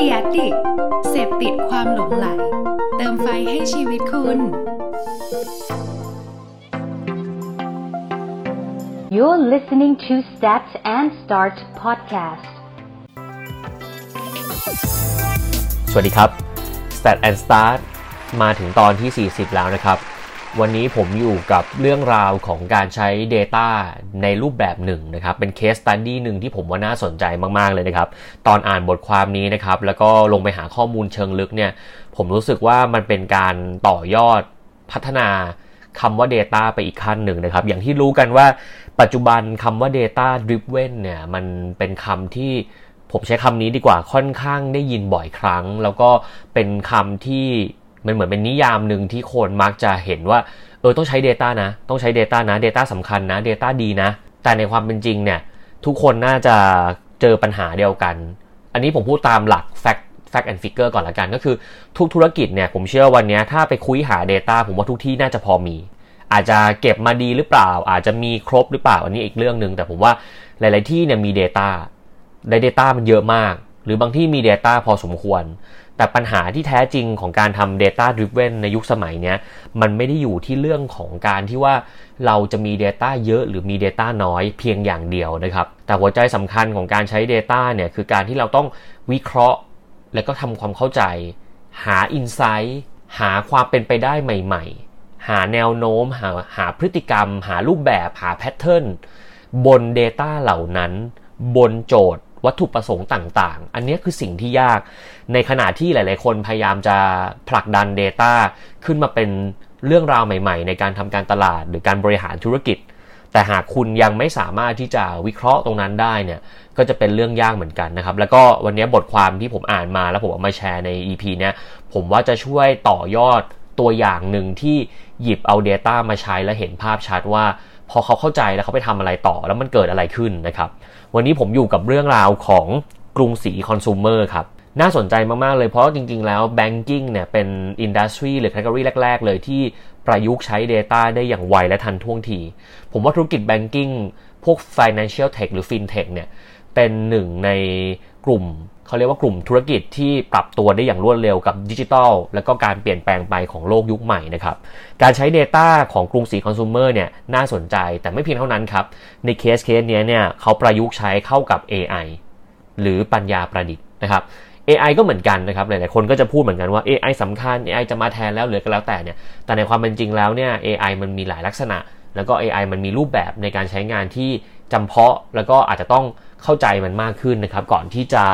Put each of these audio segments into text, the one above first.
ดียดิเสพติดความหลงไหล เติมไฟให้ชีวิตคุณ You're listening to Stat and Start podcast. สวัสดีครับ Stat and Start มาถึงตอนที่ 40 แล้วนะครับ วันนี้ผมอยู่กับเรื่องราวของการใช้ Data ในรูปแบบหนึ่งนะครับ เป็น Case Study หนึ่งที่ผมว่าน่าสนใจมากๆเลยนะครับ ตอนอ่านบทความนี้นะครับ แล้วก็ลงไปหาข้อมูลเชิงลึกเนี่ย ผมรู้สึกว่ามันเป็นการต่อยอดพัฒนาคำว่า Data ไปอีกขั้นหนึ่งนะครับ อย่างที่รู้กันว่าปัจจุบันคำว่า Data Driven เนี่ยมันเป็นคำที่ผมใช้คำนี้ดีกว่าค่อนข้างได้ยินบ่อยครั้ง แล้วก็เป็นคำที่ มันเหมือนเป็นนิยามหนึ่งที่คนมักจะเห็นว่า เออต้องใช้ Data นะ ต้องใช้ Data นะ Data สำคัญนะ Data ดีนะ แต่ในความเป็นจริงเนี่ยทุกคนน่าจะเจอปัญหาเดียวกัน อันนี้ผมพูดตามหลัก fact fact and figure ก่อนละกัน ก็คือทุกธุรกิจเนี่ยผมเชื่อวันนี้ถ้าไปคุยหา Data ผมว่าทุกที่น่าจะพอมี อาจจะเก็บมาดีหรือเปล่า อาจจะมีครบหรือเปล่า อันนี้อีกเรื่องหนึ่งแต่ผมว่าหลาย ๆ ที่เนี่ยมี Data ได้ Data มันเยอะมาก หรือบางที่มี Data พอสมควร แต่ปัญหาที่แท้จริงของการทำ Data Driven ในยุคสมัยเนี้ยมันไม่ได้อยู่ที่เรื่องของการที่ว่าเราจะมี Data เยอะหรือมี Data น้อยเพียงอย่างเดียวนะครับ แต่หัวใจสำคัญของการใช้ Data เนี่ยคือการที่เราต้องวิเคราะห์ และก็ทำความเข้าใจ หา Insight หาความเป็นไปได้ใหม่ ๆ หาแนวโน้ม หาหาพฤติกรรม หารูปแบบ หาแพทเทิร์นบน Data เหล่านั้น บนโจทย์ วัตถุประสงค์ต่างๆ อันนี้คือสิ่งที่ยาก ในขณะที่หลาย ๆ คนพยายามจะผลักดัน Data ขึ้นมาเป็นเรื่องราวใหม่ ๆ ในการทำการตลาดหรือการบริหารธุรกิจ แต่หากคุณยังไม่สามารถที่จะวิเคราะห์ตรงนั้นได้เนี่ยก็จะเป็นเรื่องยากเหมือนกันนะครับ แล้วก็วันนี้บทความที่ผมอ่านมาแล้วผมเอามาแชร์ใน EP เนี้ยผมว่าจะช่วยต่อยอดตัวอย่างหนึ่งที่หยิบเอา Data มาใช้และเห็นภาพชัดว่า พอเขาเข้าใจแล้วเขาไปทำอะไรต่อแล้วมันเกิดอะไรขึ้นนะครับ วันนี้ผมอยู่กับเรื่องราวของกรุงศรีคอน sumer ครับ น่าสนใจมาก ๆ เลยเพราะจริง ๆ แล้ว banking เนี่ยเป็นอินดัสทรีหรือ category แรก ๆ เลยที่ประยุกต์ใช้ Data ได้อย่างไวและทันท่วงที ผมว่าธุรกิจ banking พวก financial tech หรือ fintech เนี่ยเป็นหนึ่งใน กลุ่มเขาเรียกว่ากลุ่มธุรกิจที่ปรับตัวได้อย่างรวดเร็วกับดิจิทัลและก็การเปลี่ยนแปลงไปของโลกยุคใหม่นะครับ การใช้ Data ของกรุงศรีคอน sumer เนี่ยน่าสนใจแต่ไม่เพียงเท่านั้นครับ ในเคสเคสนี้เนี่ยเขาประยุกต์ใช้เข้ากับ AI หรือปัญญาประดิษฐ์นะครับ AI ก็เหมือนกันนะครับ หลายๆ คนก็จะพูดเหมือนกันว่า AI สำคัญ AI จะมาแทนแล้วหรือก็แล้วแต่เนี่ย แต่ในความเป็นจริงแล้วเนี่ย AI มันมีหลายลักษณะ แล้วก็ AI มันมีรูปแบบในการใช้งานที่ จำเพาะแล้วก็อาจจะต้องเข้าใจมันมากขึ้นนะครับ ก่อนที่จะ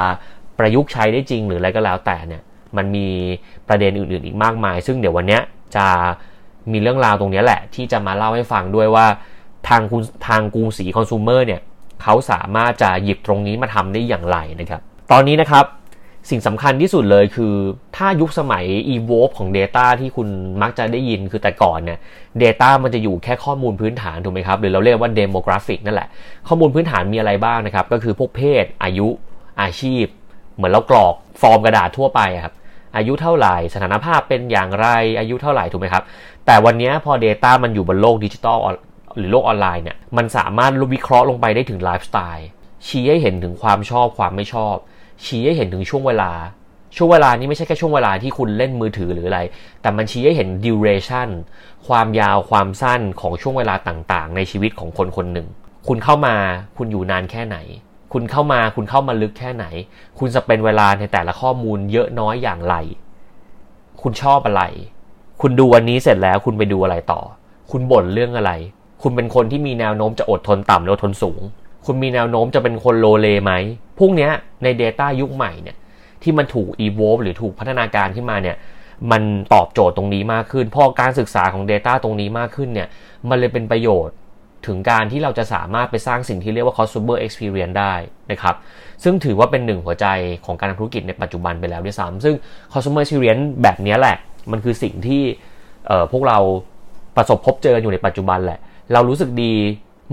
ประยุกต์ใช้ได้จริงหรืออะไรก็แล้วแต่เนี่ยมันมีประเด็นอื่นๆอีกมากมาย ซึ่งเดี๋ยววันนี้จะมีเรื่องราวตรงนี้แหละ ที่จะมาเล่าให้ฟังด้วยว่าทางคุณทางกรุงศรีคอน sumer เนี่ยเขาสามารถจะหยิบตรงนี้มาทำได้อย่างไรนะครับ ตอนนี้นะครับ สิ่งสำคัญที่สุดเลยคือ ถ้ายุคสมัย evolve ของ Data ที่คุณมักจะได้ยินคือแต่ก่อนเนี่ย Data มันจะอยู่แค่ข้อมูลพื้นฐานถูกไหมครับ หรือเราเรียกว่า demographic นั่นแหละ ข้อมูลพื้นฐานมีอะไรบ้างนะครับ ก็คือพวกเพศ อายุ อาชีพ เหมือนเรากรอกฟอร์มกระดาษทั่วไปครับ อายุเท่าไหร่ สถานภาพเป็นอย่างไร อายุเท่าไหร่ถูกไหมครับ แต่วันนี้พอ Data มันอยู่บนโลกดิจิทัลหรือโลกออนไลน์เนี่ย มันสามารถวิเคราะห์ลงไปได้ถึงไลฟ์สไตล์ ชี้ให้เห็นถึงความชอบความไม่ชอบ ชี้ให้เห็นถึงช่วงเวลา ช่วงเวลานี้ไม่ใช่แค่ช่วงเวลาที่คุณเล่นมือถือหรืออะไร แต่มันชี้ให้เห็น duration ความยาวความสั้นของช่วงเวลาต่างๆ ในชีวิตของคนคนหนึ่ง คุณเข้ามาคุณอยู่นานแค่ไหน คุณเข้ามาคุณเข้ามาลึกแค่ไหน คุณจะเป็นเวลาในแต่ละข้อมูลเยอะน้อยอย่างไร คุณชอบอะไร คุณดูวันนี้เสร็จแล้วคุณไปดูอะไรต่อ คุณบ่นเรื่องอะไร คุณเป็นคนที่มีแนวโน้มจะอดทนต่ำหรืออดทนสูง คุณมีแนวโน้มจะเป็นคนโลเลไหมพวกเนี้ยใน Data ยุคใหม่เนี่ยที่มันถูก evolve หรือถูกพัฒนาการขึ้นมาเนี่ยมันตอบโจทย์ตรงนี้มากขึ้น พอการศึกษาของ Data ตรงนี้มากขึ้นเนี่ยมันเลยเป็นประโยชน์ถึงการที่เราจะสามารถไปสร้างสิ่งที่เรียกว่า customer experience ได้นะครับ ซึ่งถือว่าเป็นหนึ่งหัวใจของการทำธุรกิจในปัจจุบันไปแล้วด้วยซ้ำซึ่ง customer experience แบบนี้แหละ มันคือสิ่งที่พวกเราประสบพบเจออยู่ในปัจจุบันแหละ เรารู้สึกดี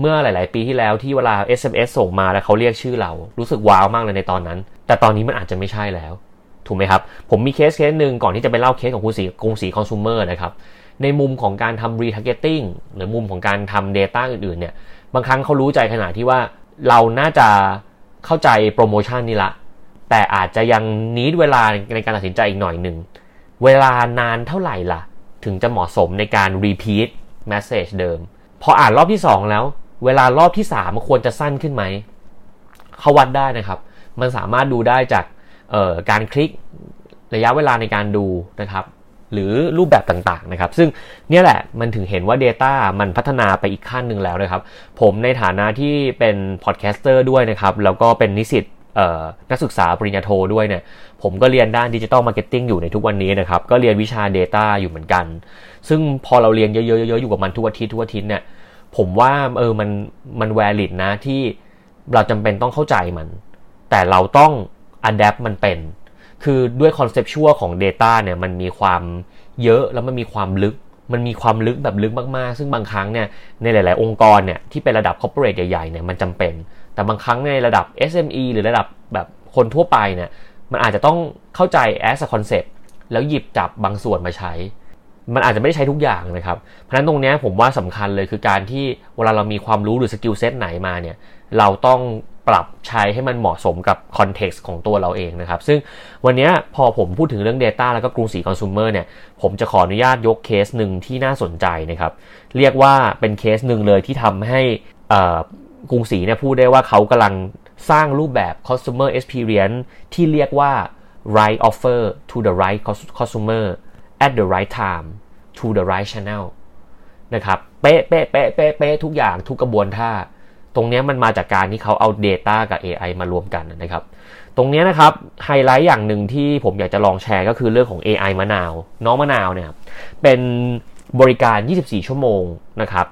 เมื่อหลาย ๆ ปีที่แล้วที่เวลา SMS ส่งมาแล้วเขาเรียกชื่อเรา รู้สึกว้าวมากเลยในตอนนั้น แต่ตอนนี้มันอาจจะไม่ใช่แล้ว ถูกไหมครับ ผมมีเคสเคสหนึ่งก่อนที่จะไปเล่าเคสของคุณสีกรุงศรีคอน sumer นะครับ ในมุมของการทำ retargeting หรือมุมของการทำ data อื่น ๆ เนี่ย บางครั้งเขารู้ใจขนาดที่ว่าเราน่าจะเข้าใจโปรโมชั่นนี้ละ แต่อาจจะยังนิดเวลาในการตัดสินใจอีกหน่อยหนึ่ง เวลานานเท่าไหร่ล่ะ ถึงจะเหมาะสมในการ repeat message เดิม พออ่านรอบที่ 2 แล้ว เวลารอบที่ 3 ควรจะสั้นขึ้นไหมเขาวัดได้นะครับ มันสามารถดูได้จากการคลิกระยะเวลาในการดูนะครับหรือรูปแบบต่างๆนะครับ ซึ่งเนี่ยแหละมันถึงเห็นว่า Data มันพัฒนาไปอีกขั้นหนึ่งแล้วนะครับ ผมในฐานะที่เป็น podcaster ด้วยนะครับ แล้วก็เป็นนิสิตนักศึกษาปริญญาโทด้วยเนี่ย ผมก็เรียนด้าน digital marketing อยู่ในทุกวันนี้นะครับ ก็เรียนวิชา Data อยู่เหมือนกัน ซึ่งพอเราเรียนเยอะๆๆอยู่กับมันทุกอาทิตย์ทุกอาทิตย์เนี่ย ผมว่าเออมันมัน valid นะที่เราจำเป็นต้องเข้าใจมัน แต่เราต้อง adapt มันเป็น คือด้วย conceptual ของ Data เนี่ยมันมีความเยอะแล้วมันมีความลึก มันมีความลึกแบบลึกมากๆ ซึ่งบางครั้งเนี่ยในหลาย ๆ องค์กรเนี่ยที่เป็นระดับ corporate ใหญ่ ๆ เนี่ยมันจำเป็น แต่บางครั้งในระดับ SME หรือระดับแบบคนทั่วไปเนี่ยมันอาจจะต้องเข้าใจ as a concept แล้วหยิบจับบางส่วนมาใช้ มันอาจจะไม่ได้ใช้ทุกอย่างนะครับ เพราะฉะนั้นตรงนี้ผมว่าสำคัญเลยคือการที่เวลาเรามีความรู้หรือ skill set ไหนมาเนี่ยเราต้องปรับใช้ให้มันเหมาะสมกับ context ของตัวเราเองนะครับ ซึ่งวันนี้พอผมพูดถึงเรื่อง Data แล้วก็กรุงศรี Consumer เนี่ย ผมจะขออนุญาตยกเคสหนึ่งที่น่าสนใจนะครับ เรียกว่าเป็นเคสหนึ่งเลยที่ทำให้กรุงศรีเนี่ยพูดได้ว่าเขากำลังสร้างรูปแบบ customer experience ที่เรียกว่า right offer to the right customer at the right time to the right channel นะครับ เป๊ะเป๊ะเป๊ะเป๊ะเป๊ะทุกอย่างทุกกระบวนท่า ตรงนี้มันมาจากการที่เขาเอา Data กับ AI มารวมกันนะครับ ตรงนี้นะครับไฮไลท์อย่างหนึ่งที่ผมอยากจะลองแชร์ก็คือเรื่องของ AI มะนาว น้องมะนาวเนี่ยเป็นบริการ 24 ชั่วโมงนะครับ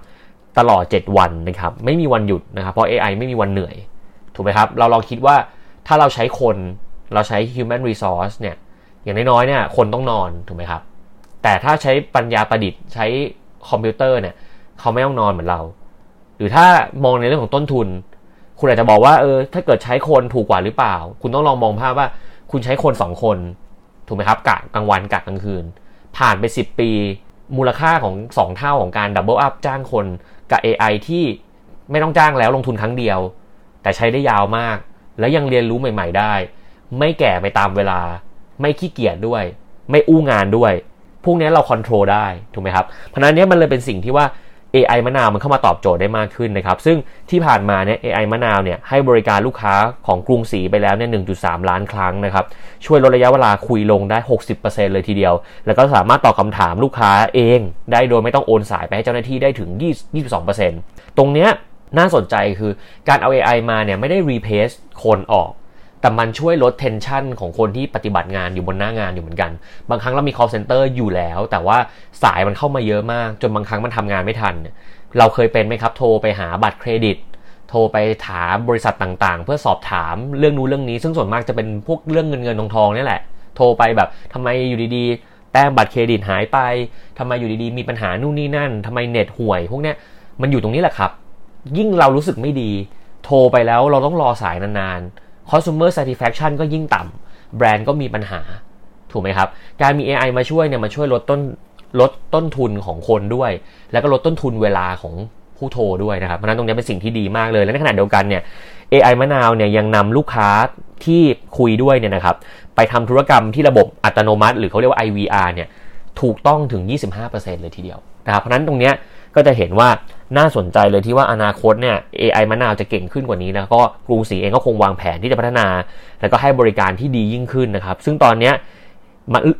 ตลอด 7 วันนะครับไม่มีวันหยุดนะครับเพราะ AI ไม่มีวันเหนื่อย ถูกไหมครับ เราลองคิดว่าถ้าเราใช้คนเราใช้ human resource เนี่ยอย่างน้อยๆเนี่ยคนต้องนอนถูกไหมครับ แต่ถ้าใช้ปัญญาประดิษฐ์ใช้คอมพิวเตอร์เนี่ยเขาไม่ต้องนอนเหมือนเรา หรือถ้ามองในเรื่องของต้นทุน คุณอาจจะบอกว่าเออถ้าเกิดใช้คนถูกกว่าหรือเปล่า คุณต้องลองมองภาพว่า คุณใช้คนสองคน ถูกไหมครับกะกลางวันกะกลางคืน ผ่านไป 10 ปี มูลค่าของ 2 เท่าของการ double up จ้างคนกับ AI ที่ไม่ต้องจ้างแล้วลงทุนครั้งเดียว แต่ใช้ได้ยาวมาก แล้วยังเรียนรู้ใหม่ ๆ ได้ ไม่แก่ไปตามเวลา ไม่ขี้เกียจด้วย ไม่อู้งานด้วย พวกนี้เราควบคุมได้ถูกไหมครับเพราะนั้นนี้มันเลยเป็นสิ่งที่ว่า AI มะนาวมันเข้ามาตอบโจทย์ได้มากขึ้นนะครับ ซึ่งที่ผ่านมาเนี่ย AI มะนาวเนี่ยให้บริการลูกค้าของกรุงศรีไปแล้วเนี่ย 1.3 ล้านครั้งนะครับ ช่วยลดระยะเวลาคุยลงได้ 60%เลยทีเดียว แล้วก็สามารถตอบคาถามลูกค้าเองได้โดยไม่ต้องโอนสายไปให้เจ้าหน้าที่ได้ถึง 22%ตรงเนี้ยน่าสนใจคือการเอา AI มาเนี่ยไม่ได้ replace คนออก แต่มันช่วยลด tension ของคนที่ปฏิบัติงานอยู่บนหน้างานอยู่เหมือนกัน บางครั้งเรามี call center อยู่แล้ว แต่ว่าสายมันเข้ามาเยอะมาก จนบางครั้งมันทำงานไม่ทัน เราเคยเป็นไหมครับโทรไปหาบัตรเครดิต โทรไปถามบริษัทต่างๆ เพื่อสอบถามเรื่องนู้นเรื่องนี้ ซึ่งส่วนมากจะเป็นพวกเรื่องเงินเงินทองทองนี่แหละ โทรไปแบบทำไมอยู่ดีๆ แต้มบัตรเครดิตหายไปทำไมอยู่ดีๆ มีปัญหานู่นนี่นั่นทำไมเน็ตห่วย พวกเนี้ยมันอยู่ตรงนี้แหละครับ ยิ่งเรารู้สึกไม่ดี โทรไปแล้วเราต้องรอสายนานๆ consumer satisfaction ก็ยิ่งต่ำแบรนด์ก็มีปัญหา ถูกไหมครับ การมี AI มาช่วยเนี่ยมาช่วยลดต้นลดต้นทุนของคนด้วย แล้วก็ลดต้นทุนเวลาของผู้โทรด้วยนะครับ เพราะนั้นตรงนี้เป็นสิ่งที่ดีมากเลย และในขณะเดียวกันเนี่ย AI มะนาวเนี่ยยังนำลูกค้าที่คุยด้วยเนี่ยนะครับไปทำธุรกรรมที่ระบบอัตโนมัติ หรือเขาเรียกว่า IVR เนี่ยถูกต้องถึง 25%เลยทีเดียวนะครับเพราะนั้นตรงนี้ ก็จะเห็นว่าน่าสนใจเลยที่ว่าอนาคตเนี่ย AI มะนาวจะเก่งขึ้นกว่านี้นะก็กรุงศรีเองก็คงวางแผนที่จะพัฒนา แล้วก็ให้บริการที่ดียิ่งขึ้นนะครับ ซึ่งตอนนี้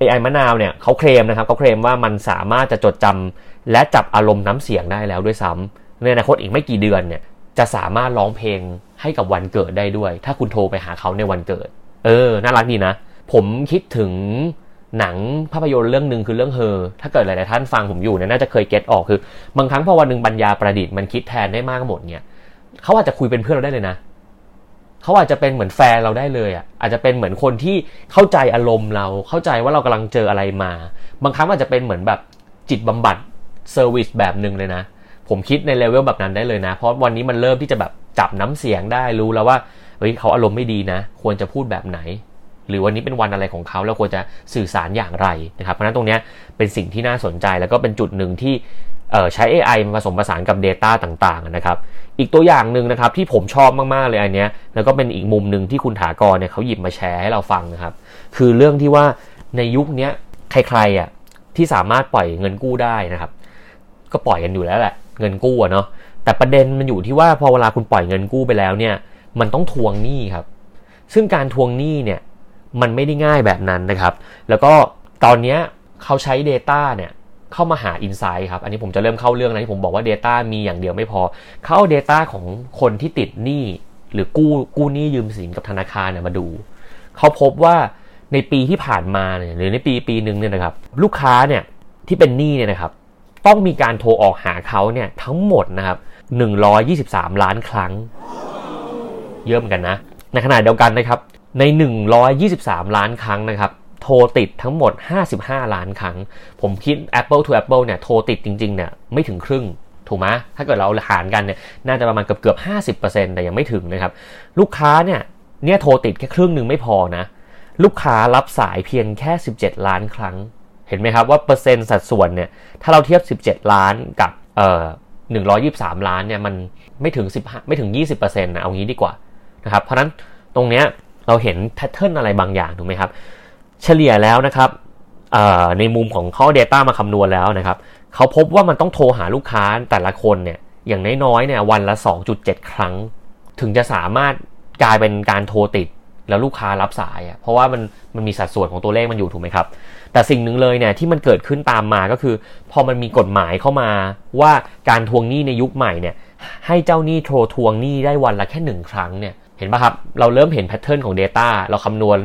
AI มะนาวเนี่ยเขาเคลมนะครับเขาเคลมว่ามันสามารถจะจดจำและจับอารมณ์น้ำเสียงได้แล้วด้วยซ้ำในอนาคตอีกไม่กี่เดือนเนี่ยจะสามารถร้องเพลงให้กับวันเกิดได้ด้วย ถ้าคุณโทรไปหาเขาในวันเกิด เออ น่ารักดีนะ ผมคิดถึง หนังภาพยนตร์เรื่องหนึ่งคือเรื่องเฮอถ้าเกิดหลาย ๆ ท่านฟังผมอยู่เนี่ยน่าจะเคย get ออกคือ บางครั้งพอวันหนึ่งปัญญาประดิษฐ์มันคิดแทนได้มากหมดเนี่ยเขาอาจจะคุยเป็นเพื่อนเราได้เลยนะเขาอาจจะเป็นเหมือนแฟนเราได้เลยอะอาจจะเป็นเหมือนคนที่เข้าใจอารมณ์เราเข้าใจว่าเรากำลังเจออะไรมา บางครั้งอาจจะเป็นเหมือนแบบจิตบำบัด service แบบหนึ่งเลยนะ ผมคิดในเลเวลแบบนั้นได้เลยนะ เพราะวันนี้มันเริ่มที่จะแบบจับน้ำเสียงได้รู้แล้วว่าเฮ้ยเขาอารมณ์ไม่ดีนะ ควรจะพูดแบบไหน หรือวันนี้เป็นวันอะไรของเขาแล้วควรจะสื่อสารอย่างไรนะครับ เพราะนั้นตรงนี้เป็นสิ่งที่น่าสนใจแล้วก็เป็นจุดหนึ่งที่ใช้ AI มาผสมผสานกับ Data ต่างๆนะครับ อีกตัวอย่างหนึ่งนะครับที่ผมชอบมากๆเลยอันเนี้ยแล้วก็เป็นอีกมุมหนึ่งที่คุณถากรเนี่ยเขาหยิบมาแชร์ให้เราฟังนะครับ คือเรื่องที่ว่าในยุคนี้ใครๆอะที่สามารถปล่อยเงินกู้ได้นะครับ ก็ปล่อยกันอยู่แล้วแหละเงินกู้เนาะแต่ประเด็นมันอยู่ที่ว่าพอเวลาคุณปล่อยเงินกู้ไปแล้วเนี่ย มันต้องทวงหนี้ครับ ซึ่งการทวงหนี้เนี่ย มันไม่ได้ง่ายแบบนั้นนะครับ แล้วก็ตอนนี้เขาใช้ Data เนี่ยเข้ามาหา Insight ครับ อันนี้ผมจะเริ่มเข้าเรื่องนะที่ผมบอกว่า Data มีอย่างเดียวไม่พอ เข้า Data ของคนที่ติดหนี้หรือกู้กู้หนี้ยืมสินกับธนาคารเนี่ยมาดู เขาพบว่าในปีที่ผ่านมาเนี่ยหรือในปีปีหนึ่งเนี่ยนะครับ ลูกค้าเนี่ยที่เป็นหนี้เนี่ยนะครับ ต้องมีการโทรออกหาเขาเนี่ยทั้งหมดนะครับ123 ล้านครั้ง เยอะเหมือนกันนะ ในขณะเดียวกันนะครับ ใน 123 ล้านครั้งนะครับ โทรติดทั้งหมด 55 ล้านครั้ง ผมคิด Apple to Apple เนี่ย โทรติดจริง ๆ เนี่ย ไม่ถึงครึ่ง ถูกไหมถ้าเกิดเราหารกันเนี่ย น่าจะประมาณเกือบเกือบ 50%แต่ยังไม่ถึงนะครับ ลูกค้าเนี่ย เนี่ยโทรติดแค่ครึ่งหนึ่งไม่พอนะ ลูกค้ารับสายเพียงแค่ 17 ล้านครั้ง เห็นไหมครับว่าเปอร์เซ็นต์สัดส่วนเนี่ย ถ้าเราเทียบ 17 ล้านกับเอ่อ123 ล้านเนี่ย มันไม่ถึง 15 ไม่ถึง 20%นะ เอางี้ดีกว่านะครับ เพราะนั้นตรงเนี้ย เราเห็นแพทเทิร์นอะไรบางอย่างถูกไหมครับ เฉลี่ยแล้วนะครับในมุมของข้อ Data มาคำนวณแล้วนะครับเขาพบว่ามันต้องโทรหาลูกค้าแต่ละคนเนี่ยอย่างน้อยๆเนี่ยวันละ 2.7 ครั้ง ถึงจะสามารถกลายเป็นการโทรติดแล้วลูกค้ารับสายอะเพราะว่ามันมันมีสัดส่วนของตัวเลขมันอยู่ถูกไหมครับ แต่สิ่งหนึ่งเลยเนี่ยที่มันเกิดขึ้นตามมาก็คือ พอมันมีกฎหมายเข้ามาว่าการทวงหนี้ในยุคใหม่เนี่ยให้เจ้าหนี้โทรทวงหนี้ได้วันละแค่หนึ่งครั้งเนี่ย ห็นปะครับ เราเริ่มเห็นแพทเทิร์นของ Data เราคำนวณ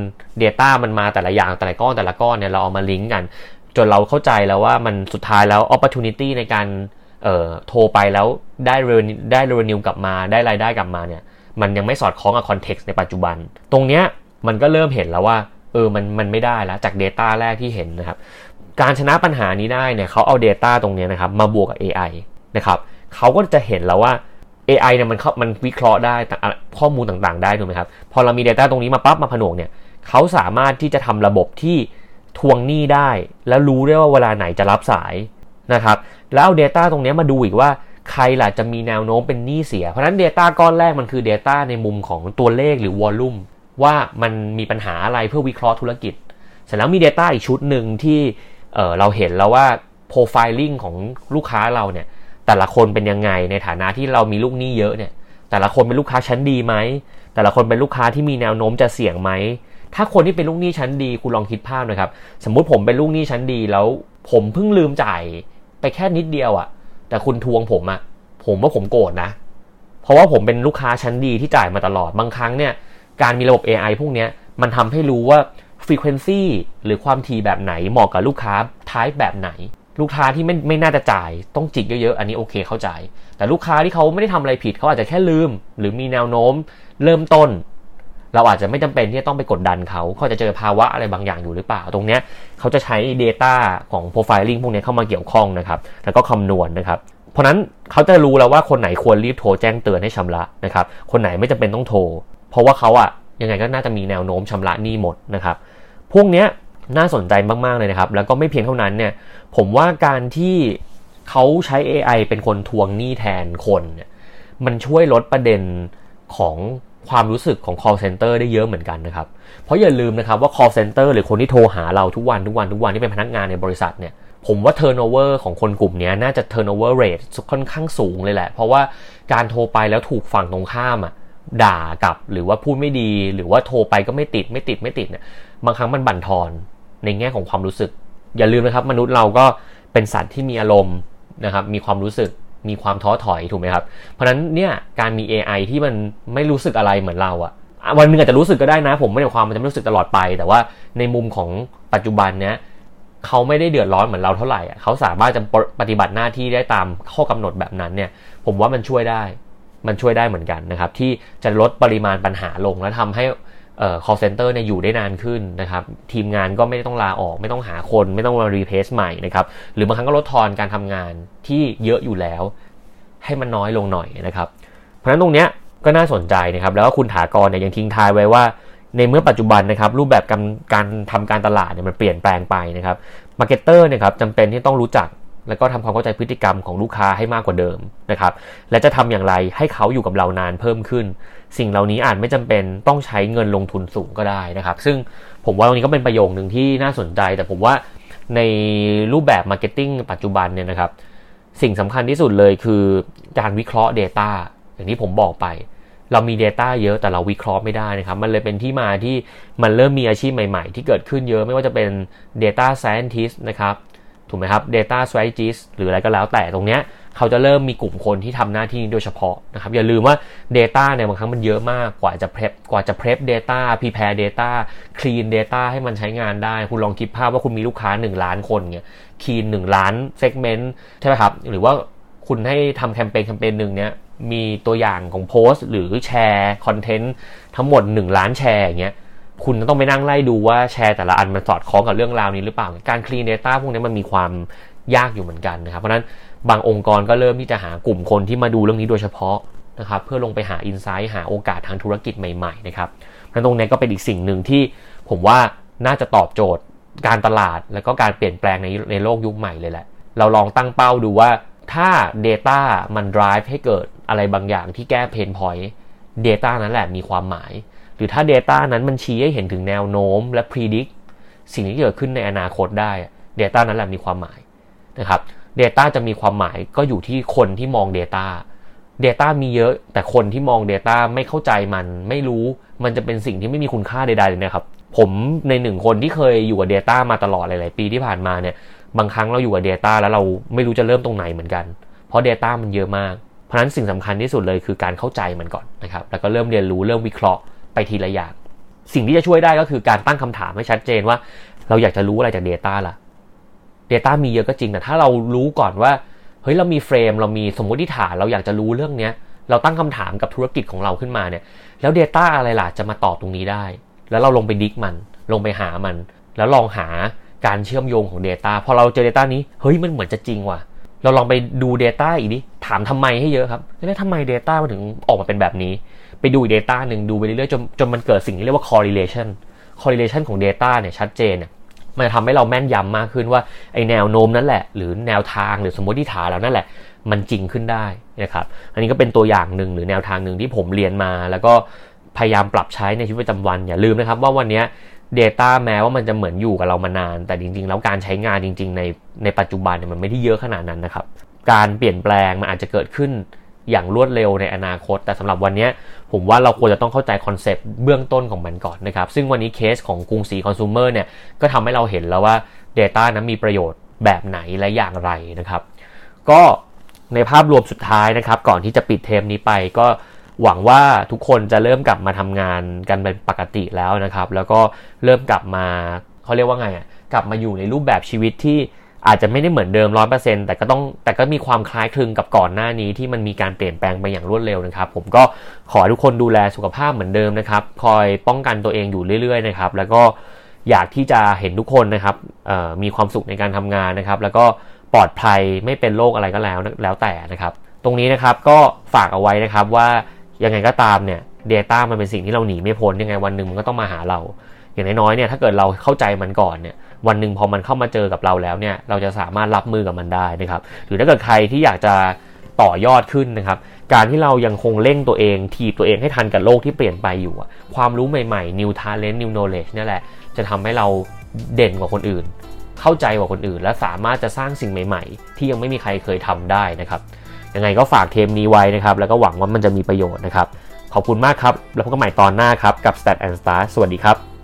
Data มันมาแต่ละอย่างแต่ละก้อนแต่ละก้อนเนี่ยเราเอามาลิงก์กัน จนเราเข้าใจแล้วว่ามันสุดท้ายแล้ว opportunity ในการเอ่อโทรไปแล้วได้เรได้เรนิวกลับมาได้รายได้กลับมาเนี่ย มันยังไม่สอดคล้องกับคอนเท็กซ์ในปัจจุบัน ตรงเนี้ยมันก็เริ่มเห็นแล้วว่าเออมันมันไม่ได้แล้วจาก Data แรกที่เห็นนะครับ การชนะปัญหานี้ได้เนี่ยเขาเอา Data ตรงนี้นะครับมาบวกกับ AI นะครับเขาก็จะเห็นแล้วว่า AI เนี่ยมันมันวิเคราะห์ได้ข้อมูลต่างๆ ได้ถูกไหมครับ พอเรามี Data ตรงนี้มาปั๊บมาผนวกเนี่ยเขาสามารถที่จะทำระบบที่ทวงหนี้ได้ แล้วรู้ได้ว่าเวลาไหนจะรับสายนะครับ แล้วเอา Data ตรงนี้มาดูอีกว่าใครล่ะจะมีแนวโน้มเป็นหนี้เสีย เพราะนั้น Data ก้อนแรกมันคือ Data ในมุมของตัวเลขหรือ Volume ว่ามันมีปัญหาอะไรเพื่อวิเคราะห์ธุรกิจ เสร็จแล้วมี Data อีกชุดหนึ่งที่เเราเห็นแล้วว่า Profiling ของลูกค้าเราเนี่ย แต่ละคนเป็นยังไงในฐานะที่เรามีลูกหนี้เยอะเนี่ย แต่ละคนเป็นลูกค้าชั้นดีไหม แต่ละคนเป็นลูกค้าที่มีแนวโน้มจะเสี่ยงไหม ถ้าคนที่เป็นลูกหนี้ชั้นดีคุณลองคิดภาพนะครับ สมมุติผมเป็นลูกหนี้ชั้นดีแล้ว ผมเพิ่งลืมจ่ายไปแค่นิดเดียวอะ่ะ แต่คุณทวงผมอะ่ะ ผมว่าผมโกรธนะ เพราะว่าผมเป็นลูกค้าชั้นดีที่จ่ายมาตลอด บางครั้งเนี่ย การมีระบบ AI พวกนี้มันทำให้รู้ว่า frequency หรือความถี่แบบไหนเหมาะกับลูกค้า type แบบไหน ลูกค้าที่ไม่ไม่น่าจะจ่ายต้องจิกเยอะๆ อันนี้โอเคเข้าใจ แต่ลูกค้าที่เขาไม่ได้ทำอะไรผิดเขาอาจจะแค่ลืม หรือมีแนวโน้มเริ่มต้น เราอาจจะไม่จำเป็นที่จะต้องไปกดดันเขาเขาจะเจอภาวะอะไรบางอย่างอยู่หรือเปล่า ตรงเนี้ยเขาจะใช้ Data ของ Profiling พวกนี้เข้ามาเกี่ยวข้องนะครับ แล้วก็คำนวณนะครับเพราะนั้นเขาจะรู้แล้วว่าคนไหนควรรีบโทรแจ้งเตือนให้ชำระนะครับ คนไหนไม่จำเป็นต้องโทร เพราะว่าเขาอะยังไงก็น่าจะมีแนวโน้มชำระหนี้หมดนะครับ พวกเนี้ย น่าสนใจมากๆเลยนะครับ แล้วก็ไม่เพียงเท่านั้นเนี่ย ผมว่าการที่เขาใช้ AI เป็นคนทวงหนี้แทนคนเนี่ยมันช่วยลดประเด็นของความรู้สึกของ call center ได้เยอะเหมือนกันนะครับ เพราะอย่าลืมนะครับว่า call center หรือคนที่โทรหาเราทุกวันทุกวันทุกวันที่เป็นพนักงานในบริษัทเนี่ย ผมว่า turnover ของคนกลุ่มนี้น่าจะ turnover rate ค่อนข้างสูงเลยแหละ เพราะว่าการโทรไปแล้วถูกฝั่งตรงข้ามอะด่ากลับหรือว่าพูดไม่ดี หรือว่าโทรไปก็ไม่ติดไม่ติดไม่ติดเนี่ยบางครั้งมันบั่นทอน ในแง่ของความรู้สึก อย่าลืมนะครับ มนุษย์เราก็เป็นสัตว์ที่มีอารมณ์นะครับ มีความรู้สึก มีความท้อถอยถูกไหมครับ เพราะนั้นเนี่ยการมี AI ที่มันไม่รู้สึกอะไรเหมือนเราอะวันนึงอาจจะรู้สึกก็ได้นะ ผมไม่ได้ความมันจะไม่รู้สึกตลอดไป แต่ว่าในมุมของปัจจุบันเนี้ยเขาไม่ได้เดือดร้อนเหมือนเราเท่าไหร่เขาสามารถจะปฏิบัติหน้าที่ได้ตามข้อกำหนดแบบนั้นเนี่ย ผมว่ามันช่วยได้ มันช่วยได้เหมือนกันนะครับ ที่จะลดปริมาณปัญหาลงและทำให้ call center เนี่ยอยู่ได้นานขึ้นนะครับ ทีมงานก็ไม่ต้องลาออก ไม่ต้องหาคน ไม่ต้องมา replace ใหม่นะครับ หรือบางครั้งก็ลดทอนการทำงานที่เยอะอยู่แล้ว ให้มันน้อยลงหน่อยนะครับ เพราะฉะนั้นตรงเนี้ยก็น่าสนใจนะครับ แล้วก็คุณถากรเนี่ยยังทิ้งท้ายไว้ว่า ในเมื่อปัจจุบันนะครับ รูปแบบการการทำการตลาดเนี่ยมันเปลี่ยนแปลงไปนะครับ marketer เนี่ยครับจำเป็นที่ต้องรู้จัก แล้วก็ทำความเข้าใจพฤติกรรมของลูกค้าให้มากกว่าเดิมนะครับ และจะทำอย่างไรให้เขาอยู่กับเรานานเพิ่มขึ้น สิ่งเหล่านี้อาจไม่จำเป็นต้องใช้เงินลงทุนสูงก็ได้นะครับ ซึ่งผมว่าตรงนี้ก็เป็นประโยคหนึ่งที่น่าสนใจ แต่ผมว่าในรูปแบบ marketing ปัจจุบันเนี่ยนะครับ สิ่งสำคัญที่สุดเลยคือการวิเคราะห์ Data อย่างที่ผมบอกไป เรามี Data เยอะแต่เราวิเคราะห์ไม่ได้นะครับ มันเลยเป็นที่มาที่มันเริ่มมีอาชีพใหม่ ๆ ที่เกิดขึ้นเยอะไม่ว่าจะเป็น Data Scientist นะครับ ถูกไหมครับ Data Strategist หรืออะไรก็แล้วแต่ตรงเนี้ยเขาจะเริ่มมีกลุ่มคนที่ทำหน้าที่นี้โดยเฉพาะนะครับ อย่าลืมว่า Data เนี่ยบางครั้งมันเยอะมากกว่าจะ prep กว่าจะ prep data prepare data clean data ให้มันใช้งานได้ คุณลองคิดภาพว่าคุณมีลูกค้า 1 ล้านคนเนี่ย clean 1ล้าน segment ใช่ไหมครับ หรือว่าคุณให้ทำแคมเปญแคมเปญหนึ่งเนี่ยมีตัวอย่างของโพสต์ หรือแชร์คอนเทนต์ทั้งหมด 1 ล้านแชร์อย่างเงี้ย คุณต้องไปนั่งไล่ดูว่าแชร์แต่ละอันมันสอดคล้องกับเรื่องราวนี้หรือเปล่า การ clean data พวกนี้มันมีความยากอยู่เหมือนกันนะครับ เพราะนั้นบางองค์กรก็เริ่มที่จะหากลุ่มคนที่มาดูเรื่องนี้โดยเฉพาะนะครับเพื่อลงไปหาอินไซต์หาโอกาสทางธุรกิจใหม่ๆนะครับเพราะตรงนี้ก็เป็นอีกสิ่งหนึ่งที่ผมว่าน่าจะตอบโจทย์การตลาด แล้วก็การเปลี่ยนแปลงในในโลกยุคใหม่เลยแหละ เราลองตั้งเป้าดูว่าถ้า Data มัน drive ให้เกิดอะไรบางอย่างที่แก้เพนพอยต์ Data นั้นแหละมีความหมาย หรือถ้า Data นั้นมันชี้ให้เห็นถึงแนวโน้มและ predict สิ่งที่เกิดขึ้นในอนาคตได้ Data นั้นแหละมีความหมายนะครับ Data จะมีความหมายก็อยู่ที่คนที่มอง Data Data มีเยอะแต่คนที่มอง Data ไม่เข้าใจมันไม่รู้มันจะเป็นสิ่งที่ไม่มีคุณค่าใดๆเลยนะครับ ผมในหนึ่งคนที่เคยอยู่กับ Data มาตลอดหลายๆปีที่ผ่านมาเนี่ยบางครั้งเราอยู่กับ Data แล้วเราไม่รู้จะเริ่มตรงไหนเหมือนกัน เพราะ Data มันเยอะมาก เพราะฉะนั้นสิ่งสำคัญที่สุดเลยคือการเข้าใจมันก่อนนะครับแล้วก็เริ่มเรียนรู้เริ่มวิเคราะห์ ไปทีละอย่าง สิ่งที่จะช่วยได้ก็คือการตั้งคำถามให้ชัดเจนว่า เราอยากจะรู้อะไรจาก Data ล่ะ Data มีเยอะก็จริงแต่ถ้าเรารู้ก่อนว่าเฮ้ยเรามีเฟรมเรามีสมมติฐานเราอยากจะรู้เรื่องเนี้ยเราตั้งคำถามกับธุรกิจของเราขึ้นมาเนี่ย แล้ว Data อะไรล่ะจะมาตอบตรงนี้ได้ แล้วเราลงไปดิกมัน ลงไปหามัน แล้วลองหาการเชื่อมโยงของ Data พอเราเจอ Data นี้เฮ้ยมันเหมือนจะจริงว่ะ เราลองไปดู Data อีกดิถามทำไมให้เยอะครับแล้วทำไม Data มันถึงออกมาเป็นแบบนี้ ไปดูอีก Data หนึ่งดูไปเรื่อยๆจนจนมันเกิดสิ่งที่เรียกว่า correlation correlation ของ Data เนี่ยชัดเจนเนี่ยมันจะทำให้เราแม่นยำมากขึ้นว่าไอแนวโน้มนั่นแหละ หรือแนวทางหรือสมมติฐานเรานั่นแหละ มันจริงขึ้นได้นะครับอันนี้ก็เป็นตัวอย่างหนึ่งหรือแนวทางหนึ่งที่ผมเรียนมา แล้วก็พยายามปรับใช้ในชีวิตประจำวัน อย่าลืมนะครับว่าวันนี้ Data แม้ว่ามันจะเหมือนอยู่กับเรามานาน แต่จริง ๆ แล้วการใช้งานจริง ๆ ในในปัจจุบันเนี่ยมันไม่ได้เยอะขนาดนั้นนะครับการเปลี่ยนแปลงมันอาจจะเกิดขึ้น อย่างรวดเร็วในอนาคต แต่สำหรับวันนี้ผมว่าเราควรจะต้องเข้าใจคอนเซปต์เบื้องต้นของมันก่อนนะครับ ซึ่งวันนี้เคสของกรุงศรีคอน sumer เนี่ยก็ทำให้เราเห็นแล้วว่า Data นั้นมีประโยชน์แบบไหนและอย่างไรนะครับ ก็ในภาพรวมสุดท้ายนะครับ ก่อนที่จะปิดเทปนี้ไปก็หวังว่าทุกคนจะเริ่มกลับมาทำงานกันเป็นปกติแล้วนะครับ แล้วก็เริ่มกลับมาเขาเรียกว่าไงอะกลับมาอยู่ในรูปแบบชีวิตที่ อาจจะไม่ได้เหมือนเดิมร้อยเปอร์เซ็นต์แต่ก็ต้องแต่ก็มีความคล้ายคลึงกับก่อนหน้านี้ที่มันมีการเปลี่ยนแปลงไปอย่างรวดเร็วนะครับ ผมก็ขอทุกคนดูแลสุขภาพเหมือนเดิมนะครับ คอยป้องกันตัวเองอยู่เรื่อยๆนะครับ แล้วก็อยากที่จะเห็นทุกคนนะครับมีความสุขในการทำงานนะครับ แล้วก็ปลอดภัยไม่เป็นโรคอะไรก็แล้วแล้วแต่นะครับ ตรงนี้นะครับก็ฝากเอาไว้นะครับว่ายังไงก็ตามเนี่ย Data มันเป็นสิ่งที่เราหนีไม่พ้นยังไงวันหนึ่งมันก็ต้องมาหาเรา อย่างน้อยๆเนี่ยถ้าเกิดเราเข้าใจมันก่อนเนี่ย วันหนึ่งพอมันเข้ามาเจอกับเราแล้วเนี่ยเราจะสามารถรับมือกับมันได้นะครับหรือถ้าเกิดใครที่อยากจะต่อยอดขึ้นนะครับการที่เรายังคงเร่งตัวเองทีบตัวเองให้ทันกับโลกที่เปลี่ยนไปอยู่ ความรู้ใหม่ๆ new talent new knowledge นี่แหละ จะทำให้เราเด่นกว่าคนอื่น เข้าใจกว่าคนอื่น และสามารถจะสร้างสิ่งใหม่ ๆ ที่ยังไม่มีใครเคยทำได้นะครับยังไงก็ฝากเทมนี้ไว้นะครับ แล้วก็หวังว่ามันจะมีประโยชน์นะครับ ขอบคุณมากครับ แล้วพบกันใหม่ตอนหน้าครับ กับ Stat and star สวัสดีครับ